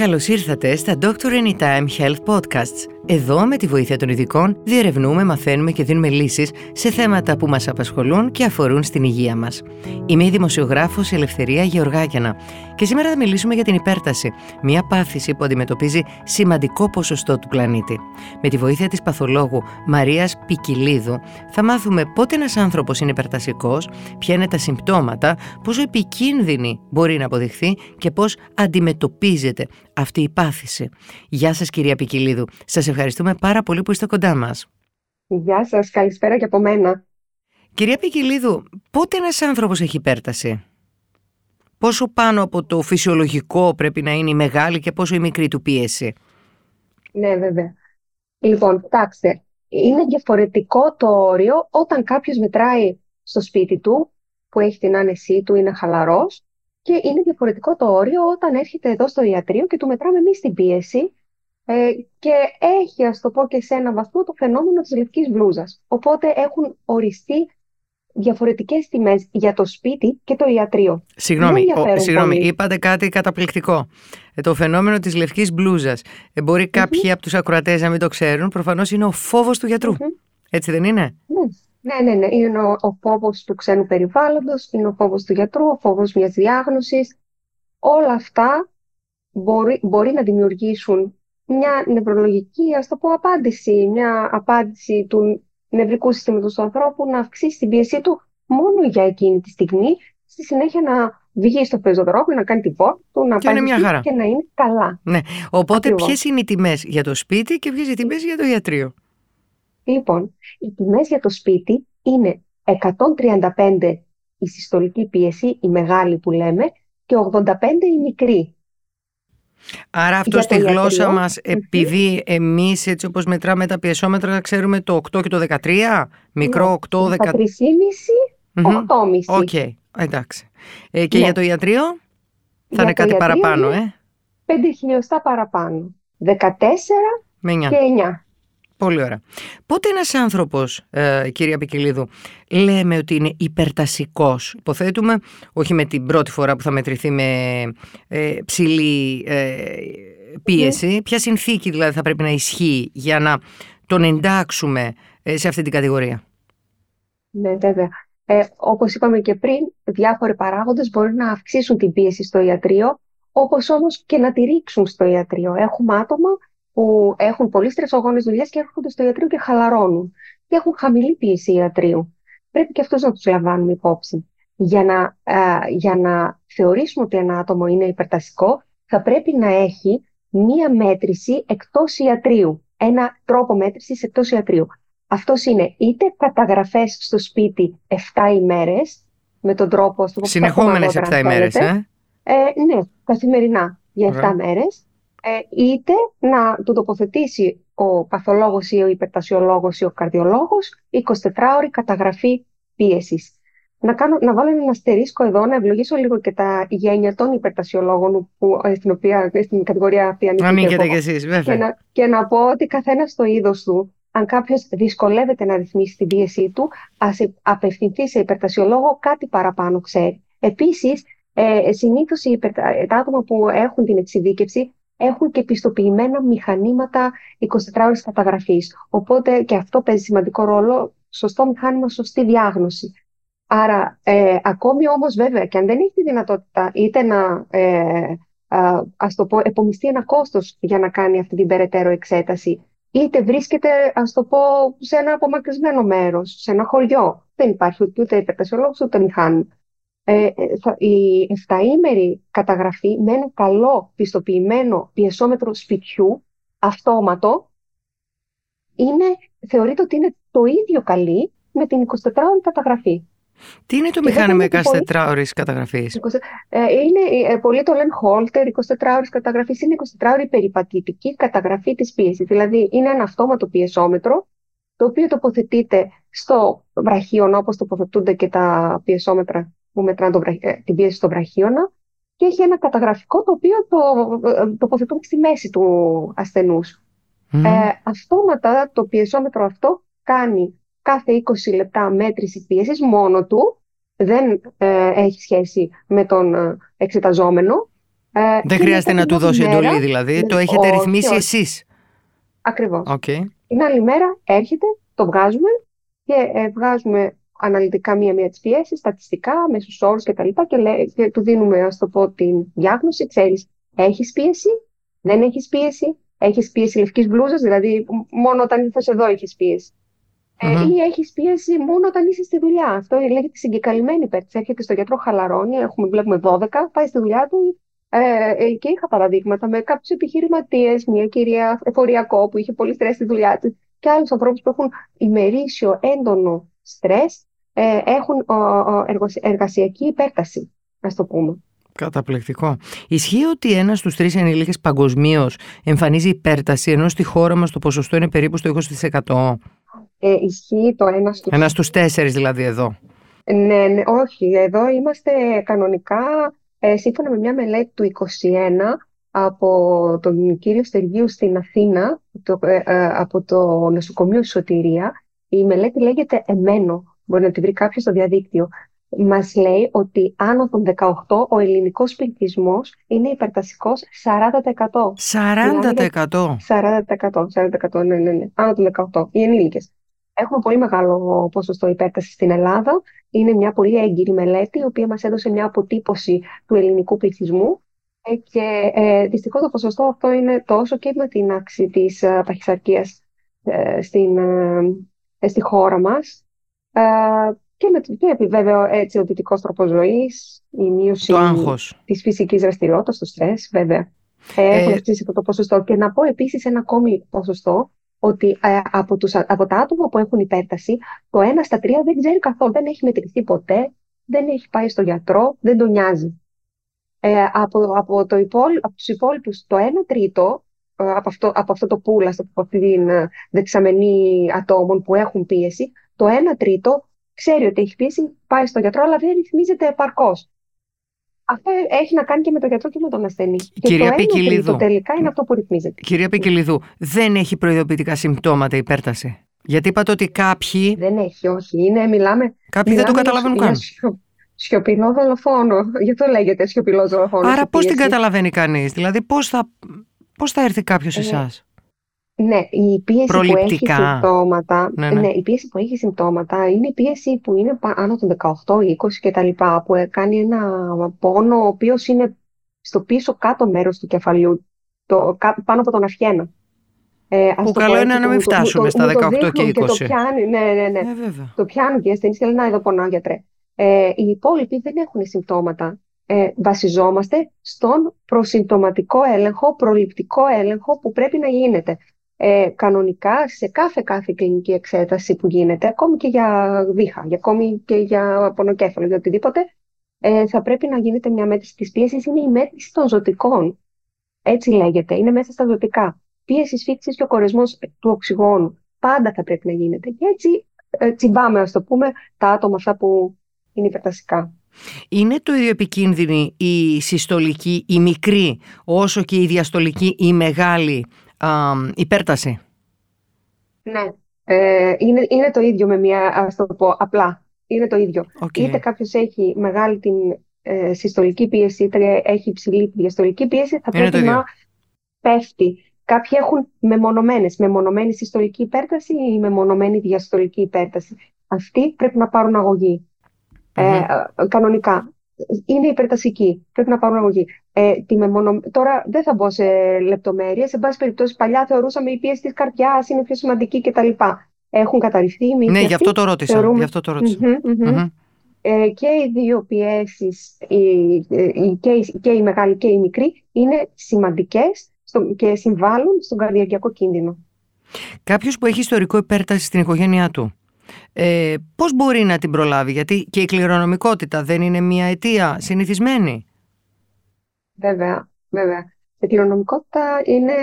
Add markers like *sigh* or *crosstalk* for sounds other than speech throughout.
Καλώς ήρθατε στα Doctor Anytime Health Podcasts. Εδώ, με τη βοήθεια των ειδικών, διερευνούμε, μαθαίνουμε και δίνουμε λύσεις σε θέματα που μας απασχολούν και αφορούν στην υγεία μας. Είμαι η δημοσιογράφος Ελευθερία Γεωργάκιανα και σήμερα θα μιλήσουμε για την υπέρταση, μια πάθηση που αντιμετωπίζει σημαντικό ποσοστό του πλανήτη. Με τη βοήθεια της παθολόγου Μαρίας Πικιλίδου, θα μάθουμε πότε ένας άνθρωπος είναι υπερτασικός, ποια είναι τα συμπτώματα, πόσο επικίνδυνη μπορεί να αποδειχθεί και πώς αντιμετωπίζεται αυτή η πάθηση. Γεια σας κυρία Πικιλίδου. Σας ευχαριστούμε πάρα πολύ που είστε κοντά μας. Γεια σας, καλησπέρα και από μένα. Κυρία Πικιλίδου, πότε ένας άνθρωπος έχει υπέρταση; Πόσο πάνω από το φυσιολογικό πρέπει να είναι η μεγάλη και πόσο η μικρή του πίεση; Ναι, βέβαια. Λοιπόν, κοιτάξτε, είναι διαφορετικό το όριο όταν κάποιος μετράει στο σπίτι του, που έχει την άνεσή του, είναι χαλαρός, και είναι διαφορετικό το όριο όταν έρχεται εδώ στο ιατρείο και του μετράμε εμείς την πίεση ε, και έχει, ας το πω και σε έναν βαθμό, το φαινόμενο της λευκής μπλούζας. Οπότε έχουν οριστεί διαφορετικές τιμές για το σπίτι και το ιατρείο. Συγγνώμη, ο, συγγνώμη είπατε κάτι καταπληκτικό. Ε, το φαινόμενο της λευκής μπλούζας. Ε, μπορεί κάποιοι από τους ακροατές να μην το ξέρουν. Προφανώς είναι ο φόβος του γιατρου Έτσι δεν είναι; Ναι. Ναι, ναι, ναι. Είναι ο, ο φόβος του ξένου περιβάλλοντος, είναι ο φόβος του γιατρού, ο φόβος μιας διάγνωσης. Όλα αυτά μπορεί, μπορεί να δημιουργήσουν μια νευρολογική, ας το πω, απάντηση, μια απάντηση του νευρικού συστήματος του ανθρώπου να αυξήσει την πίεσή του μόνο για εκείνη τη στιγμή, στη συνέχεια να βγει στο πεζοδρόμιο, να κάνει την πόρτα του, να και πάει και να είναι καλά. Ναι. Οπότε ποιες είναι οι τιμές για το σπίτι και ποιες οι τιμές για το ιατρείο. Λοιπόν, οι τιμές για το σπίτι είναι 135 η συστολική πίεση, η μεγάλη που λέμε, και 85 η μικρή. Άρα αυτό στη γλώσσα μας, επειδή εμείς έτσι όπως μετράμε τα πιεσόμετρα, ξέρουμε το 8 και το 13, μικρό 8, 13... 13,5, 8,5. Οκ, εντάξει. Ε, και ναι. για το ιατρείο; Θα είναι κάτι παραπάνω, ε; 5 χιλιοστά παραπάνω. 14 και 9. Πολύ ωραία. Πότε ένας άνθρωπος, ε, κυρία Πικυλίδου, λέμε ότι είναι υπερτασικός; Υποθέτουμε, όχι με την πρώτη φορά που θα μετρηθεί με ε, ψηλή ε, πίεση. Ναι. Ποια συνθήκη δηλαδή θα πρέπει να ισχύει για να τον εντάξουμε ε, σε αυτή την κατηγορία; Ναι, βέβαια. Ε, όπως είπαμε και πριν, διάφοροι παράγοντες μπορεί να αυξήσουν την πίεση στο ιατρείο, όπως όμως και να τη ρίξουν στο ιατρείο. Έχουμε άτομα που έχουν πολύ στρεσογόνες δουλειές και έρχονται στο ιατρείο και χαλαρώνουν και έχουν χαμηλή πίεση ιατρίου. Πρέπει και αυτούς να τους λαμβάνουμε υπόψη. Για να, για να θεωρήσουμε ότι ένα άτομο είναι υπερτασικό, θα πρέπει να έχει μία μέτρηση εκτός ιατρίου. Ένα τρόπο μέτρησης εκτός ιατρίου. Αυτός είναι είτε καταγραφές στο σπίτι 7 ημέρες, με τον τρόπο... Συνεχόμενες 7 ημέρες, ε; ε; Ναι, καθημερινά για 7 μέρες ε, είτε να του τοποθετήσει ο παθολόγος ή ο υπερτασιολόγος ή ο καρδιολόγος 24 ώρη καταγραφή πίεσης. Να, κάνω, να βάλω ένα αστερίσκο εδώ, να ευλογήσω λίγο και τα γένεια των υπερτασιολόγων που, ε, στην, οποία, στην κατηγορία που ανήκετε κι εσείς, βέβαια. Και να, και να πω ότι καθένας στο είδος του, αν κάποιος δυσκολεύεται να ρυθμίσει την πίεσή του, ας απευθυνθεί σε υπερτασιολόγο, κάτι παραπάνω ξέρει. Επίσης, ε, συνήθως τα άτομα που έχουν την εξειδίκευση έχουν και πιστοποιημένα μηχανήματα 24 ώρες καταγραφής. Οπότε και αυτό παίζει σημαντικό ρόλο, σωστό μηχάνημα, σωστή διάγνωση. Άρα, ε, ακόμη όμως βέβαια, και αν δεν έχει τη δυνατότητα είτε να, ε, ας το πω, επομιστεί ένα κόστος για να κάνει αυτή την περαιτέρω εξέταση, είτε βρίσκεται, ας το πω, σε ένα απομακρυσμένο μέρος, σε ένα χωριό. Δεν υπάρχει ούτε υπερτασιολόγος ούτε μηχάνημα ε, η 7ήμερη καταγραφή με ένα καλό πιστοποιημένο πιεσόμετρο σπιτιού, αυτόματο, είναι, θεωρείται ότι είναι το ίδιο καλή με την 24ωρη καταγραφή. Τι είναι το μηχάνημα 24ωρη καταγραφής; Ε, είναι, ε, πολλοί το λένε Holter, 24ωρη καταγραφής. Είναι 24ωρη περιπατητική καταγραφή της πίεσης. Δηλαδή, είναι ένα αυτόματο πιεσόμετρο, το οποίο τοποθετείται στο βραχίωνα, όπως τοποθετούνται και τα πιεσόμετρα που μετράνε το, ε, την πίεση στο βραχίωνα και έχει ένα καταγραφικό το οποίο το ε, τοποθετούμε στη μέση του ασθενούς. Mm. Ε, αυτόματα το πιεσόμετρο αυτό κάνει κάθε 20 λεπτά μέτρηση πίεσης μόνο του, δεν ε, έχει σχέση με τον εξεταζόμενο Ε, Δεν και χρειάζεται μετά να την του άλλη δώσει μέρα- εντολή, δηλαδή. Ναι, Το έχετε όχι, ρυθμίσει όχι. εσείς. Ακριβώς. Οκ. Την άλλη μέρα έρχεται, το βγάζουμε και ε, βγάζουμε αναλυτικά μία-μία τις πιέσεις, στατιστικά, μέσους όρους κτλ. Και, και, λέ- και του δίνουμε, ας το πω, την διάγνωση. Ξέρεις, έχεις πίεση, δεν έχεις πίεση, έχεις πίεση λευκής μπλούζας, δηλαδή μόνο όταν ήρθες εδώ έχεις πίεση. Ε, Μμμ. ή έχεις πίεση μόνο όταν είσαι στη δουλειά. Αυτό λέγεται συγκεκαλυμμένη υπέρταση. Έρχεται στο γιατρό, χαλαρώνει, έχουμε, βλέπουμε 12, πάει στη δουλειά του. Ε, ε, και είχα παραδείγματα με κάποιους επιχειρηματίες, μια κυρία εφοριακό που είχε πολύ στρες στη δουλειά της και άλλους ανθρώπους που έχουν ημερήσιο έντονο στρες, ε, έχουν ο, ο, εργοσ- εργασιακή υπέρταση, ας το πούμε. Καταπληκτικό. Ισχύει ότι ένας στους τρεις ενήλικες παγκοσμίως εμφανίζει υπέρταση, ενώ στη χώρα μας το ποσοστό είναι περίπου στο 20%. Ε, ισχύει το ένας στους Ένας στους τέσσερις δηλαδή εδώ. Ναι, ναι, όχι. Εδώ είμαστε κανονικά, ε, σύμφωνα με μια μελέτη του 2021 από τον κύριο Στεργίου στην Αθήνα, το, ε, ε, από το νοσοκομείο Σωτηρία. Η μελέτη λέγεται «Εμένο», μπορεί να τη βρει κάποιος στο διαδίκτυο. Μας λέει ότι άνω των 18 ο ελληνικός πληθυσμός είναι υπερτασικός 40%. 40%. 40%, 40%, ναι, ναι, ναι, άνω των 18, οι ενήλικες. Έχουμε πολύ μεγάλο ποσοστό υπέρτασης στην Ελλάδα. Είναι μια πολύ έγκυρη μελέτη, η οποία μας έδωσε μια αποτύπωση του ελληνικού πληθυσμού. Ε, και ε, δυστυχώς το ποσοστό αυτό είναι τόσο και με την αύξηση της ε, παχυσαρκίας ε, στην, ε, στη χώρα μας. Ε, και με και επί- βέβαια έτσι ο δυτικός τρόπος ζωής, η μείωση Το άγχος. της φυσικής δραστηριότητας, το στρες, βέβαια. Ε, έχουν Ε, αυξήσει αυτό το ποσοστό. Και να πω επίσης ένα ακόμη ποσοστό, ότι ε, από, τους, από τα άτομα που έχουν υπέρταση, το 1 στα 3 δεν ξέρει καθόλου, δεν έχει μετρηθεί ποτέ, δεν έχει πάει στο γιατρό, δεν τον νοιάζει. Ε, από, από, το υπόλοι, από τους υπόλοιπους, το 1 τρίτο, ε, από αυτό, από αυτό το pool, ας το πω, από αυτή την ε, δεξαμενή ατόμων που έχουν πίεση, το 1 τρίτο ξέρει ότι έχει πίεση, πάει στο γιατρό, αλλά δεν ρυθμίζεται επαρκώς. Αυτό έχει να κάνει και με τον γιατρό και με τον ασθενή. Και Κυρία το 1 Πικιλίδου. τρίτο τελικά είναι αυτό που ρυθμίζεται. Κυρία Πικελιδού, δεν έχει προειδοποιητικά συμπτώματα υπέρταση; Γιατί είπατε ότι κάποιοι, Δεν έχει, όχι. Είναι, μιλάμε, κάποιοι δεν το μιλάμε για καταλαβαίνουν σι- καν. για σιω- Σιωπηλό δολοφόνο. *laughs* Γι' αυτό λέγεται σιωπηλό δολοφόνο. Άρα πώς την καταλαβαίνει κανείς, δηλαδή πώς θα, πώς θα έρθει κάποιος σε Ε, εσάς; Ναι, η πίεση που έχει Προληπτικά. συμπτώματα, Ναι, ναι. η πίεση που έχει συμπτώματα είναι η πίεση που είναι πα- άνω των 18, 20 κτλ. που ε, κάνει ένα πόνο ο οποίος είναι στο πίσω κάτω μέρος του κεφαλιού, το, κα- πάνω από τον αυχένα. Ε, ας Που το πω καλό έτσι, είναι να που μην μου το- μου φτάσουμε το- στα μου το 18 και δείχνουν το 20. πιάνει, ναι, ναι, ναι. Ε, βέβαια. Το πιάνουν και οι ασθενείς και λένε να εδώ πονάω γιατρέ. Ε, οι υπόλοιποι δεν έχουν συμπτώματα. Ε, βασιζόμαστε στον προσυμπτωματικό έλεγχο, προληπτικό έλεγχο που πρέπει να γίνεται. Ε, κανονικά σε κάθε κάθε κλινική εξέταση που γίνεται, ακόμη και για βήχα, για, ακόμη και για πονοκέφαλο, για οτιδήποτε, ε, θα πρέπει να γίνεται μια μέτρηση της πίεσης. Είναι η μέτρηση των ζωτικών. Έτσι λέγεται. Είναι μέσα στα ζωτικά. Πίεση, σφύξεις και ο κορεσμός του οξυγόνου. Πάντα θα πρέπει να γίνεται. Και έτσι ε, τσιμπάμε, ας το πούμε, τα άτομα αυτά που είναι υπερτασικά. Είναι το ίδιο επικίνδυνη η συστολική, η μικρή, όσο και η διαστολική, η μεγάλη α, υπέρταση. Ναι. Ε, είναι, είναι το ίδιο με μια, ας το πω, απλά. Είναι το ίδιο. Οκ. Είτε κάποιος έχει μεγάλη την ε, συστολική πίεση, είτε έχει υψηλή τη διαστολική πίεση, θα Είναι το πρέπει ίδιο. να πέφτει. Κάποιοι έχουν μεμονωμένες, μεμονωμένη συστολική υπέρταση ή μεμονωμένη διαστολική υπέρταση. Αυτοί πρέπει να πάρουν αγωγή. Ε, Μμμ. ε, κανονικά. Είναι υπερτασικοί. Πρέπει να πάρουν αγωγή. Ε, τη μεμονω... Τώρα δεν θα μπω σε λεπτομέρειες. Σε πάση περιπτώσει, παλιά θεωρούσαμε η πίεση της καρδιάς είναι πιο σημαντική κτλ. Έχουν καταρριφθεί οι μύθοι Ναι, γι' αυτοί. αυτό το ρώτησα. θεωρούμε- Γι' αυτό το ρώτησα. Μμμ, μμμ. Μμμ. Ε, και οι δύο πιέσεις, η- η- και, η, και η μεγάλη και η μικρή, είναι σημαντικές στο, και συμβάλλουν στον καρδιακιακό κίνδυνο. Κάποιος που έχει ιστορικό υπέρταση στην οικογένειά του, ε, πώς μπορεί να την προλάβει, γιατί και η κληρονομικότητα δεν είναι μια αιτία συνηθισμένη; Βέβαια, βέβαια. Η κληρονομικότητα είναι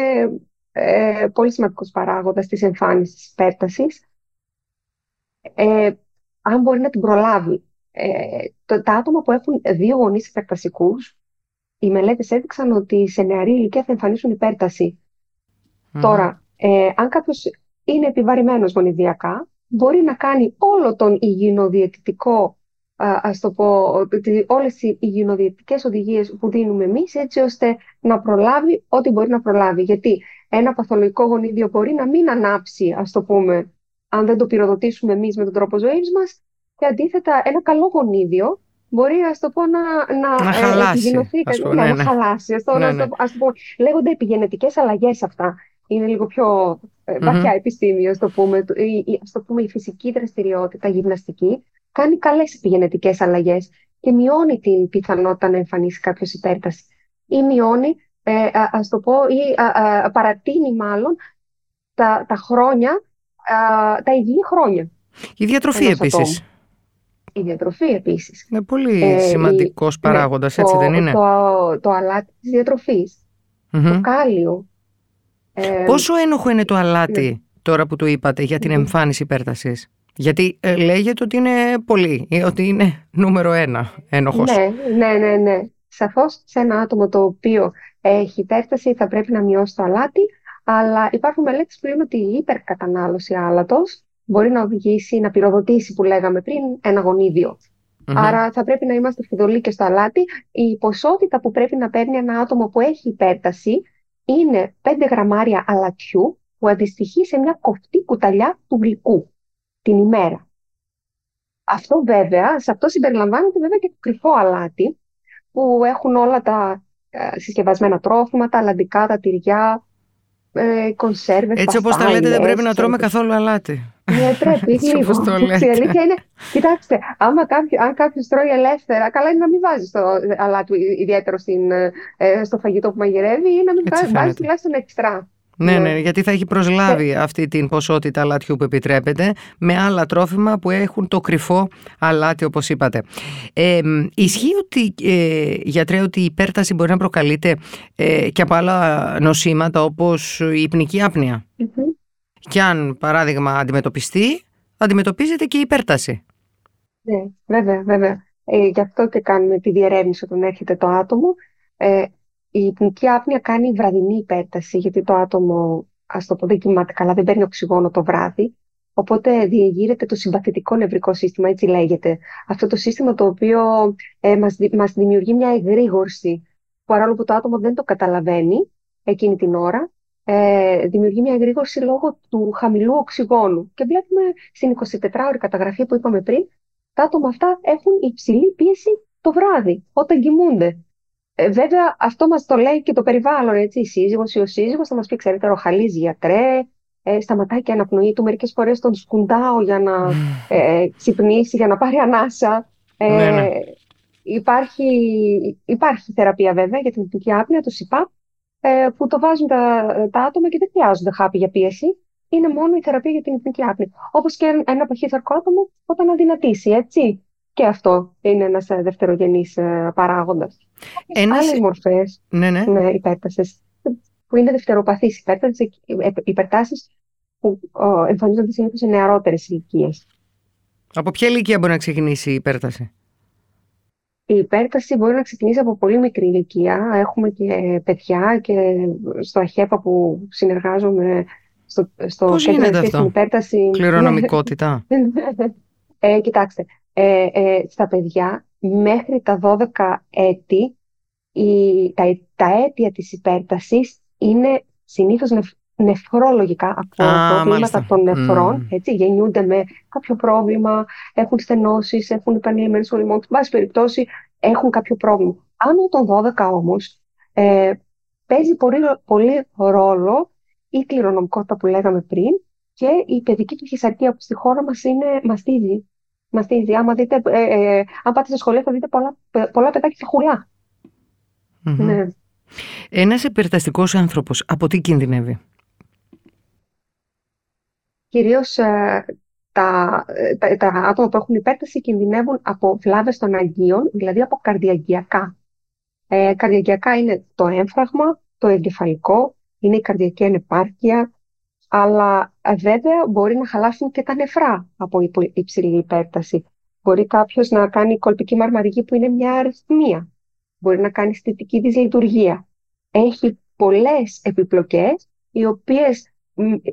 ε, πολύ σημαντικός παράγοντας της εμφάνισης της υπέρτασης. Ε, αν μπορεί να την προλάβει. Ε, το, τα άτομα που έχουν δύο γονείς υπερτασικούς, οι μελέτες έδειξαν ότι σε νεαρή ηλικία θα εμφανίσουν υπέρταση. Μμμ. Τώρα, ε, αν κάποιος είναι επιβαρημένος γονιδιακά, μπορεί να κάνει όλο τον υγιεινοδιαιτητικό ας το πω, ότι όλες οι υγιεινοδιαιτητικές οδηγίες που δίνουμε εμείς έτσι ώστε να προλάβει ό,τι μπορεί να προλάβει. Γιατί ένα παθολογικό γονίδιο μπορεί να μην ανάψει, ας το πούμε, αν δεν το πυροδοτήσουμε εμείς με τον τρόπο ζωής μας και αντίθετα ένα καλό γονίδιο μπορεί ας το πω να, να, να χαλάσει. Ας ναι, ναι, να χαλάσει. Ας το, ναι, ναι. Ας το, πω, λέγονται επιγενετικές αλλαγές αυτά. Είναι λίγο πιο ε, βαθιά mm-hmm. επιστήμη, ας το, πούμε, η, ας το πούμε, η φυσική δραστηριότητα, η γυμναστική, κάνει καλές επιγενετικές αλλαγές και μειώνει την πιθανότητα να εμφανίσει κάποιος υπέρταση. Ή μειώνει, ε, ας το πω, ή α, παρατείνει μάλλον τα, τα χρόνια, α, τα υγιή χρόνια. Η διατροφή επίσης. Η διατροφή επίσης. Είναι πολύ ε, σημαντικός η, ναι, παράγοντας, έτσι δεν είναι; Το, το αλάτι της διατροφής, το κάλιο. Ε, Πόσο ένοχο είναι το αλάτι ναι. τώρα που το είπατε για την εμφάνιση υπέρτασης; Γιατί ε, λέγεται ότι είναι πολύ, ε, ότι είναι νούμερο ένα ένοχος. Ναι, ναι, ναι, ναι. Σαφώς σε ένα άτομο το οποίο έχει υπέρταση θα πρέπει να μειώσει το αλάτι, αλλά υπάρχουν μελέτες που λένε ότι η υπερκατανάλωση άλατος μπορεί να οδηγήσει, να πυροδοτήσει που λέγαμε πριν ένα Άρα θα πρέπει να είμαστε φιδωλοί και στο αλάτι. Η ποσότητα που πρέπει να παίρνει ένα άτομο που έχει υπέρταση είναι 5 γραμμάρια αλατιού που αντιστοιχεί σε μια κοφτή κουταλιά του γλυκού την ημέρα. Αυτό βέβαια, σε αυτό συμπεριλαμβάνεται βέβαια και το κρυφό αλάτι που έχουν όλα τα ε, συσκευασμένα τρόφιμα, τα αλαντικά, τα τυριά, ε, κονσέρβες, Έτσι όπως τα λέτε δεν πρέπει να τρώμε καθόλου αλάτι. Ναι, πρέπει. λίγο. το λέτε. Η αλήθεια είναι, κοιτάξτε, άμα κάποιο, αν κάποιος τρώει ελεύθερα, καλά είναι να μην βάζεις το αλάτι ιδιαίτερο στην, ε, στο φαγητό που μαγειρεύει ή να μην βάζεις, βάζει τουλάχιστον εξτρά. Ναι, ναι, ναι, γιατί θα έχει προσλάβει αυτή την ποσότητα αλάτιου που επιτρέπεται με άλλα τρόφιμα που έχουν το κρυφό αλάτι όπως είπατε. Ε, ισχύει ότι, ε, γιατρέ, ότι η υπέρταση μπορεί να προκαλείται ε, και από άλλα νοσήματα όπως η υπνική άπνοια; Και αν παράδειγμα αντιμετωπιστεί, αντιμετωπίζεται και η υπέρταση. Ναι, βέβαια, βέβαια. Ε, γι' αυτό και κάνουμε τη διερεύνηση όταν έρχεται το άτομο. Ε, η υπνική άπνοια κάνει βραδινή υπέρταση, γιατί το άτομο, ας το πω, δεν κοιμάται καλά, δεν παίρνει οξυγόνο το βράδυ. Οπότε διεγείρεται το συμπαθητικό νευρικό σύστημα, έτσι λέγεται. Αυτό το σύστημα το οποίο ε, μας, μας δημιουργεί μια εγρήγορση, παρόλο που το άτομο δεν το καταλαβαίνει εκείνη την ώρα, ε, δημιουργεί μια εγρήγορση λόγω του χαμηλού οξυγόνου. Και βλέπουμε στην 24ωρη καταγραφή που είπαμε πριν, τα άτομα αυτά έχουν υψηλή πίεση το βράδυ, όταν κοιμούνται. Ε, βέβαια, αυτό μας το λέει και το περιβάλλον, έτσι, η σύζυγος ή ο σύζυγος θα μας πει, ξέρετε, ροχαλίζει γιατρέ, ε, σταματάει και αναπνοή του, μερικές φορές τον σκουντάω για να ε, ξυπνήσει, για να πάρει ανάσα. Ε, ναι, ναι. Υπάρχει, υπάρχει θεραπεία βέβαια για την υπηκή άπνοια, το ΣΥΠΑΠ, ε, που το βάζουν τα, τα άτομα και δεν χρειάζονται χάπη για πίεση. Είναι μόνο η θεραπεία για την εθνική άπνοια. Όπως και ένα παχύθαρκο άτομο όταν αδυνατήσει, έτσι. Και αυτό είναι ένας ε, δευτερογενής ε, παράγοντας. Ένας... Άλλες μορφές ναι, ναι. Ναι, υπέρτασης, που είναι δευτεροπαθείς υπέρτασης, υπερτάσεις που εμφανίζονται συνήθως σε νεαρότερες ηλικίες. Από ποια ηλικία μπορεί να ξεκινήσει η υπέρταση; Η υπέρταση μπορεί να ξεκινήσει από πολύ μικρή ηλικία. Έχουμε και παιδιά και στο ΑΧΕΠΑ που συνεργάζομαι στο, στο Πώς γίνεται αυτό; υπέρταση. Κληρονομικότητα. *laughs* ε, κοιτάξτε, ε, ε, στα παιδιά μέχρι τα 12 έτη η, τα, τα αίτια της υπέρτασης είναι συνήθως νεφ, νεφρολογικά από Α, προβλήματα των νεφρών. Έτσι, γεννιούνται με κάποιο πρόβλημα, έχουν στενώσεις, έχουν επανειλημμένες οριμότητες. Σε πάση περιπτώσει έχουν κάποιο πρόβλημα. Άνω των 12 όμως ε, παίζει πολύ, πολύ ρόλο η κληρονομικότητα που λέγαμε πριν και η παιδική του χυσαρκία που στη χώρα μας είναι μαστίζει μαστίζει. Άμα δείτε, ε, ε, αν πάτε σε σχολεία θα δείτε πολλά, πολλά παιδάκια χουλά. Ναι. Ένας υπερταστικός άνθρωπος από τι κινδυνεύει; Κυρίως ε, τα, τα, τα, άτομα που έχουν υπέρταση κινδυνεύουν από βλάβες των αγγείων, δηλαδή από καρδιαγγειακά. Ε, καρδιαγγειακά είναι το έμφραγμα, το εγκεφαλικό, είναι η καρδιακή ανεπάρκεια, αλλά ε, βέβαια μπορεί να χαλάσουν και τα νεφρά από υψηλή υπέρταση. Μπορεί κάποιος να κάνει κολπική μαρμαρική που είναι μια αριθμία. Μπορεί να κάνει αισθητική δυσλειτουργία. Έχει πολλές επιπλοκές, οι οποίες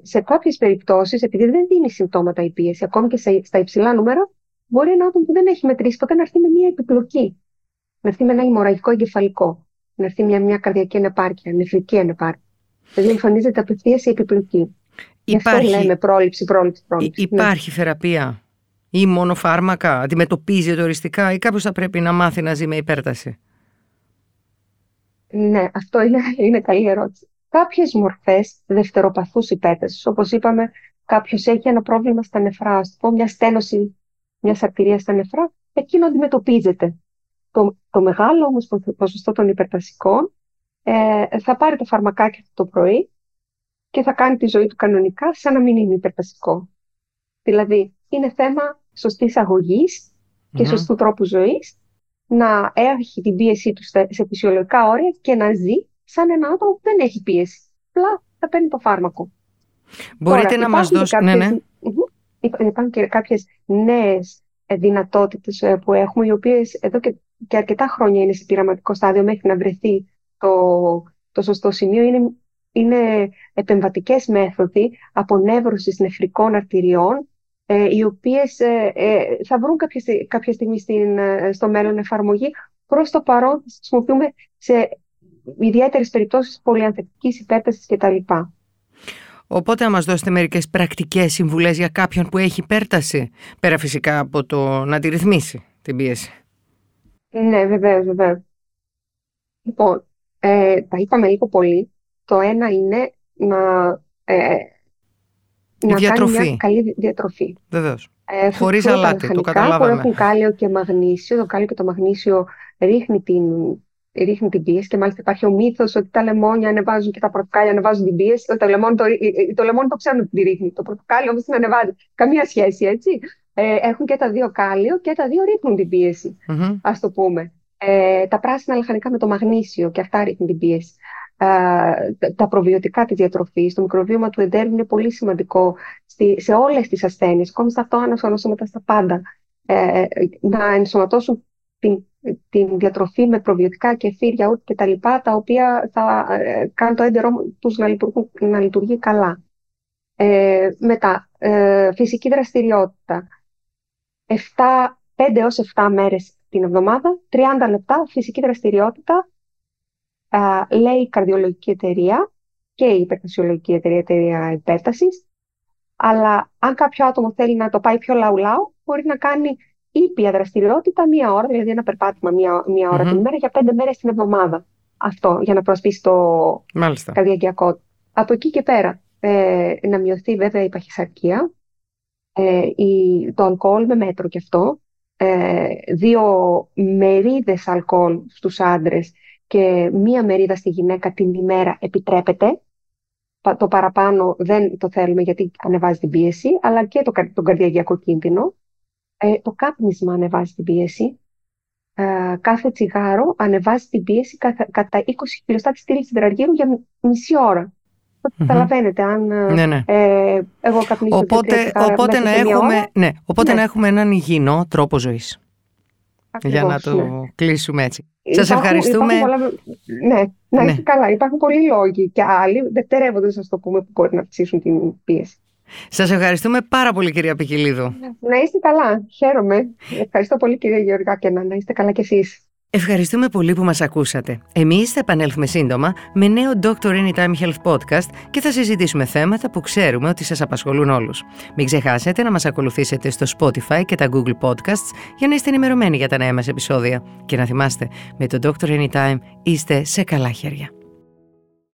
σε κάποιες περιπτώσεις, επειδή δεν δίνει συμπτώματα η πίεση, ακόμη και στα υψηλά νούμερα, μπορεί ένα άτομο που δεν έχει μετρήσει ποτέ να έρθει με μια επιπλοκή. Να έρθει με ένα ημορραγικό εγκεφαλικό. Να έρθει μια, μια καρδιακή ανεπάρκεια, νεφρική ανεπάρκεια. Δηλαδή εμφανίζεται απευθείας η επιπλοκή. Υπάρχει, Γι' αυτό λέμε πρόληψη, πρόληψη, πρόληψη. Ναι. Υπάρχει θεραπεία; Ή μόνο φάρμακα, αντιμετωπίζεται οριστικά; Ή κάποιος θα πρέπει να μάθει να ζει με υπέρταση; Ναι, αυτό είναι, *laughs* είναι καλή ερώτηση. Κάποιες μορφές δευτεροπαθούς υπέρτασης, όπως είπαμε, κάποιος έχει ένα πρόβλημα στα νεφρά, ας πω, μια στένωση μιας αρτηρίας στα νεφρά, εκείνο αντιμετωπίζεται. Το, το μεγάλο όμως ποσοστό των υπερτασικών ε, θα πάρει το φαρμακάκι το πρωί και θα κάνει τη ζωή του κανονικά σαν να μην είναι υπερτασικό. Δηλαδή, είναι θέμα σωστής και σωστού τρόπου ζωής, να έχει την πίεσή του σε φυσιολογικά όρια και να ζει σαν ένα άτομο που δεν έχει πίεση. Απλά θα παίρνει το φάρμακο. Μπορείτε να μας δώσετε... Ναι, ναι. Υπάρχουν και κάποιες νέες δυνατότητες ε, που έχουμε, οι οποίες εδώ και, και αρκετά χρόνια είναι σε πειραματικό στάδιο μέχρι να βρεθεί το, το σωστό σημείο. Είναι, είναι επεμβατικές μέθοδοι απονεύρωσης νεφρικών αρτηριών ε, οι οποίες ε, θα βρουν κάποια, κάποια στιγμή στην, στο μέλλον εφαρμογή. Προς το παρόν χρησιμοποιούμε σε ιδιαίτερες περιπτώσεις πολυανθεκτικής υπέρτασης κτλ. Οπότε, να μα δώσετε μερικές πρακτικές συμβουλές για κάποιον που έχει υπέρταση, πέρα φυσικά από το να τη ρυθμίσει την πίεση. Ναι, βεβαίως, βεβαίως. Λοιπόν, ε, τα είπαμε λίγο πολύ. Το ένα είναι να, ε, να κάνει μια καλή διατροφή. Βεβαίως. Ε, Χωρίς αλάτι, το καταλάβαμε. Που έχουν κάλιο και μαγνήσιο. Το κάλιο και το μαγνήσιο ρίχνει την ρίχνει την πίεση και μάλιστα υπάρχει ο μύθος ότι τα λεμόνια ανεβάζουν και τα πορτοκάλια ανεβάζουν την πίεση. Το λεμόνι το, το, λεμόνι το ξέρουν ότι τη ρίχνει. Το πορτοκάλι όμως την ανεβάζει. Καμία σχέση, έτσι. Ε, έχουν και τα δύο κάλιο και τα δύο ρίχνουν την πίεση, mm-hmm. ας το πούμε. Ε, τα πράσινα λαχανικά με το μαγνήσιο και αυτά ρίχνουν την πίεση. Ε, τα προβιωτικά της διατροφής, το μικροβίωμα του εντέρου είναι πολύ σημαντικό στη, σε όλες τις ασθένειες, ακόμη στα τόνα, νοσήματα, στα πάντα. Ε, να ενσωματώσουν την την διατροφή με προβιωτικά, κεφίρ, γιαούρτ και τα λοιπά, τα οποία θα ε, κάνουν το έντερό τους να, να λειτουργεί καλά. Ε, μετά, ε, φυσική δραστηριότητα. 7, 5 έως 7 μέρες την εβδομάδα, 30 λεπτά φυσική δραστηριότητα, ε, λέει η καρδιολογική εταιρεία και η υπερτασιολογική εταιρεία, εταιρεία υπέρτασης. Αλλά αν κάποιο άτομο θέλει να το πάει πιο λαού-λαού, μπορεί να κάνει ήπια δραστηριότητα μία ώρα, δηλαδή ένα περπάτημα μία, μία ώρα mm-hmm. την ημέρα για πέντε μέρες την εβδομάδα. Αυτό για να προσπίσει το Μάλιστα. καρδιακιακό. Από εκεί και πέρα ε, να μειωθεί βέβαια η παχυσαρκία, ε, η, το αλκοόλ με μέτρο και αυτό, ε, δύο μερίδες αλκοόλ στους άντρες και μία μερίδα στη γυναίκα την ημέρα επιτρέπεται. Το παραπάνω δεν το θέλουμε γιατί ανεβάζει την πίεση, αλλά και το, τον καρδιακιακό κίνδυνο. Ε, το κάπνισμα ανεβάζει την πίεση. Ε, κάθε τσιγάρο ανεβάζει την πίεση κατά 20 χιλιοστά τη στήλη τετραργύρου για μισή ώρα. Καταλαβαίνετε, αν ε, ναι, ναι. Ε, εγώ καπνίσω οπότε, τσιγάρα οπότε, να έχουμε, ναι, οπότε ναι. να έχουμε έναν υγιεινό τρόπο ζωής. για να το ναι. κλείσουμε έτσι. Σας ευχαριστούμε. Πολλά... Ναι, να ναι. καλά. Υπάρχουν πολλοί λόγοι και άλλοι, δευτερεύονται, α το πούμε, που μπορεί να αυξήσουν την πίεση. Σας ευχαριστούμε πάρα πολύ κυρία Πικυλίδου. Να είστε καλά. Χαίρομαι. Ευχαριστώ πολύ κυρία Γεωργάκη. Να είστε καλά κι εσείς. Ευχαριστούμε πολύ που μας ακούσατε. Εμείς θα επανέλθουμε σύντομα με νέο Dr. Anytime Health Podcast και θα συζητήσουμε θέματα που ξέρουμε ότι σας απασχολούν όλους. Μην ξεχάσετε να μας ακολουθήσετε στο Spotify και τα Google Podcasts για να είστε ενημερωμένοι για τα νέα μας επεισόδια. Και να θυμάστε, με το Dr. Anytime είστε σε καλά χέρια.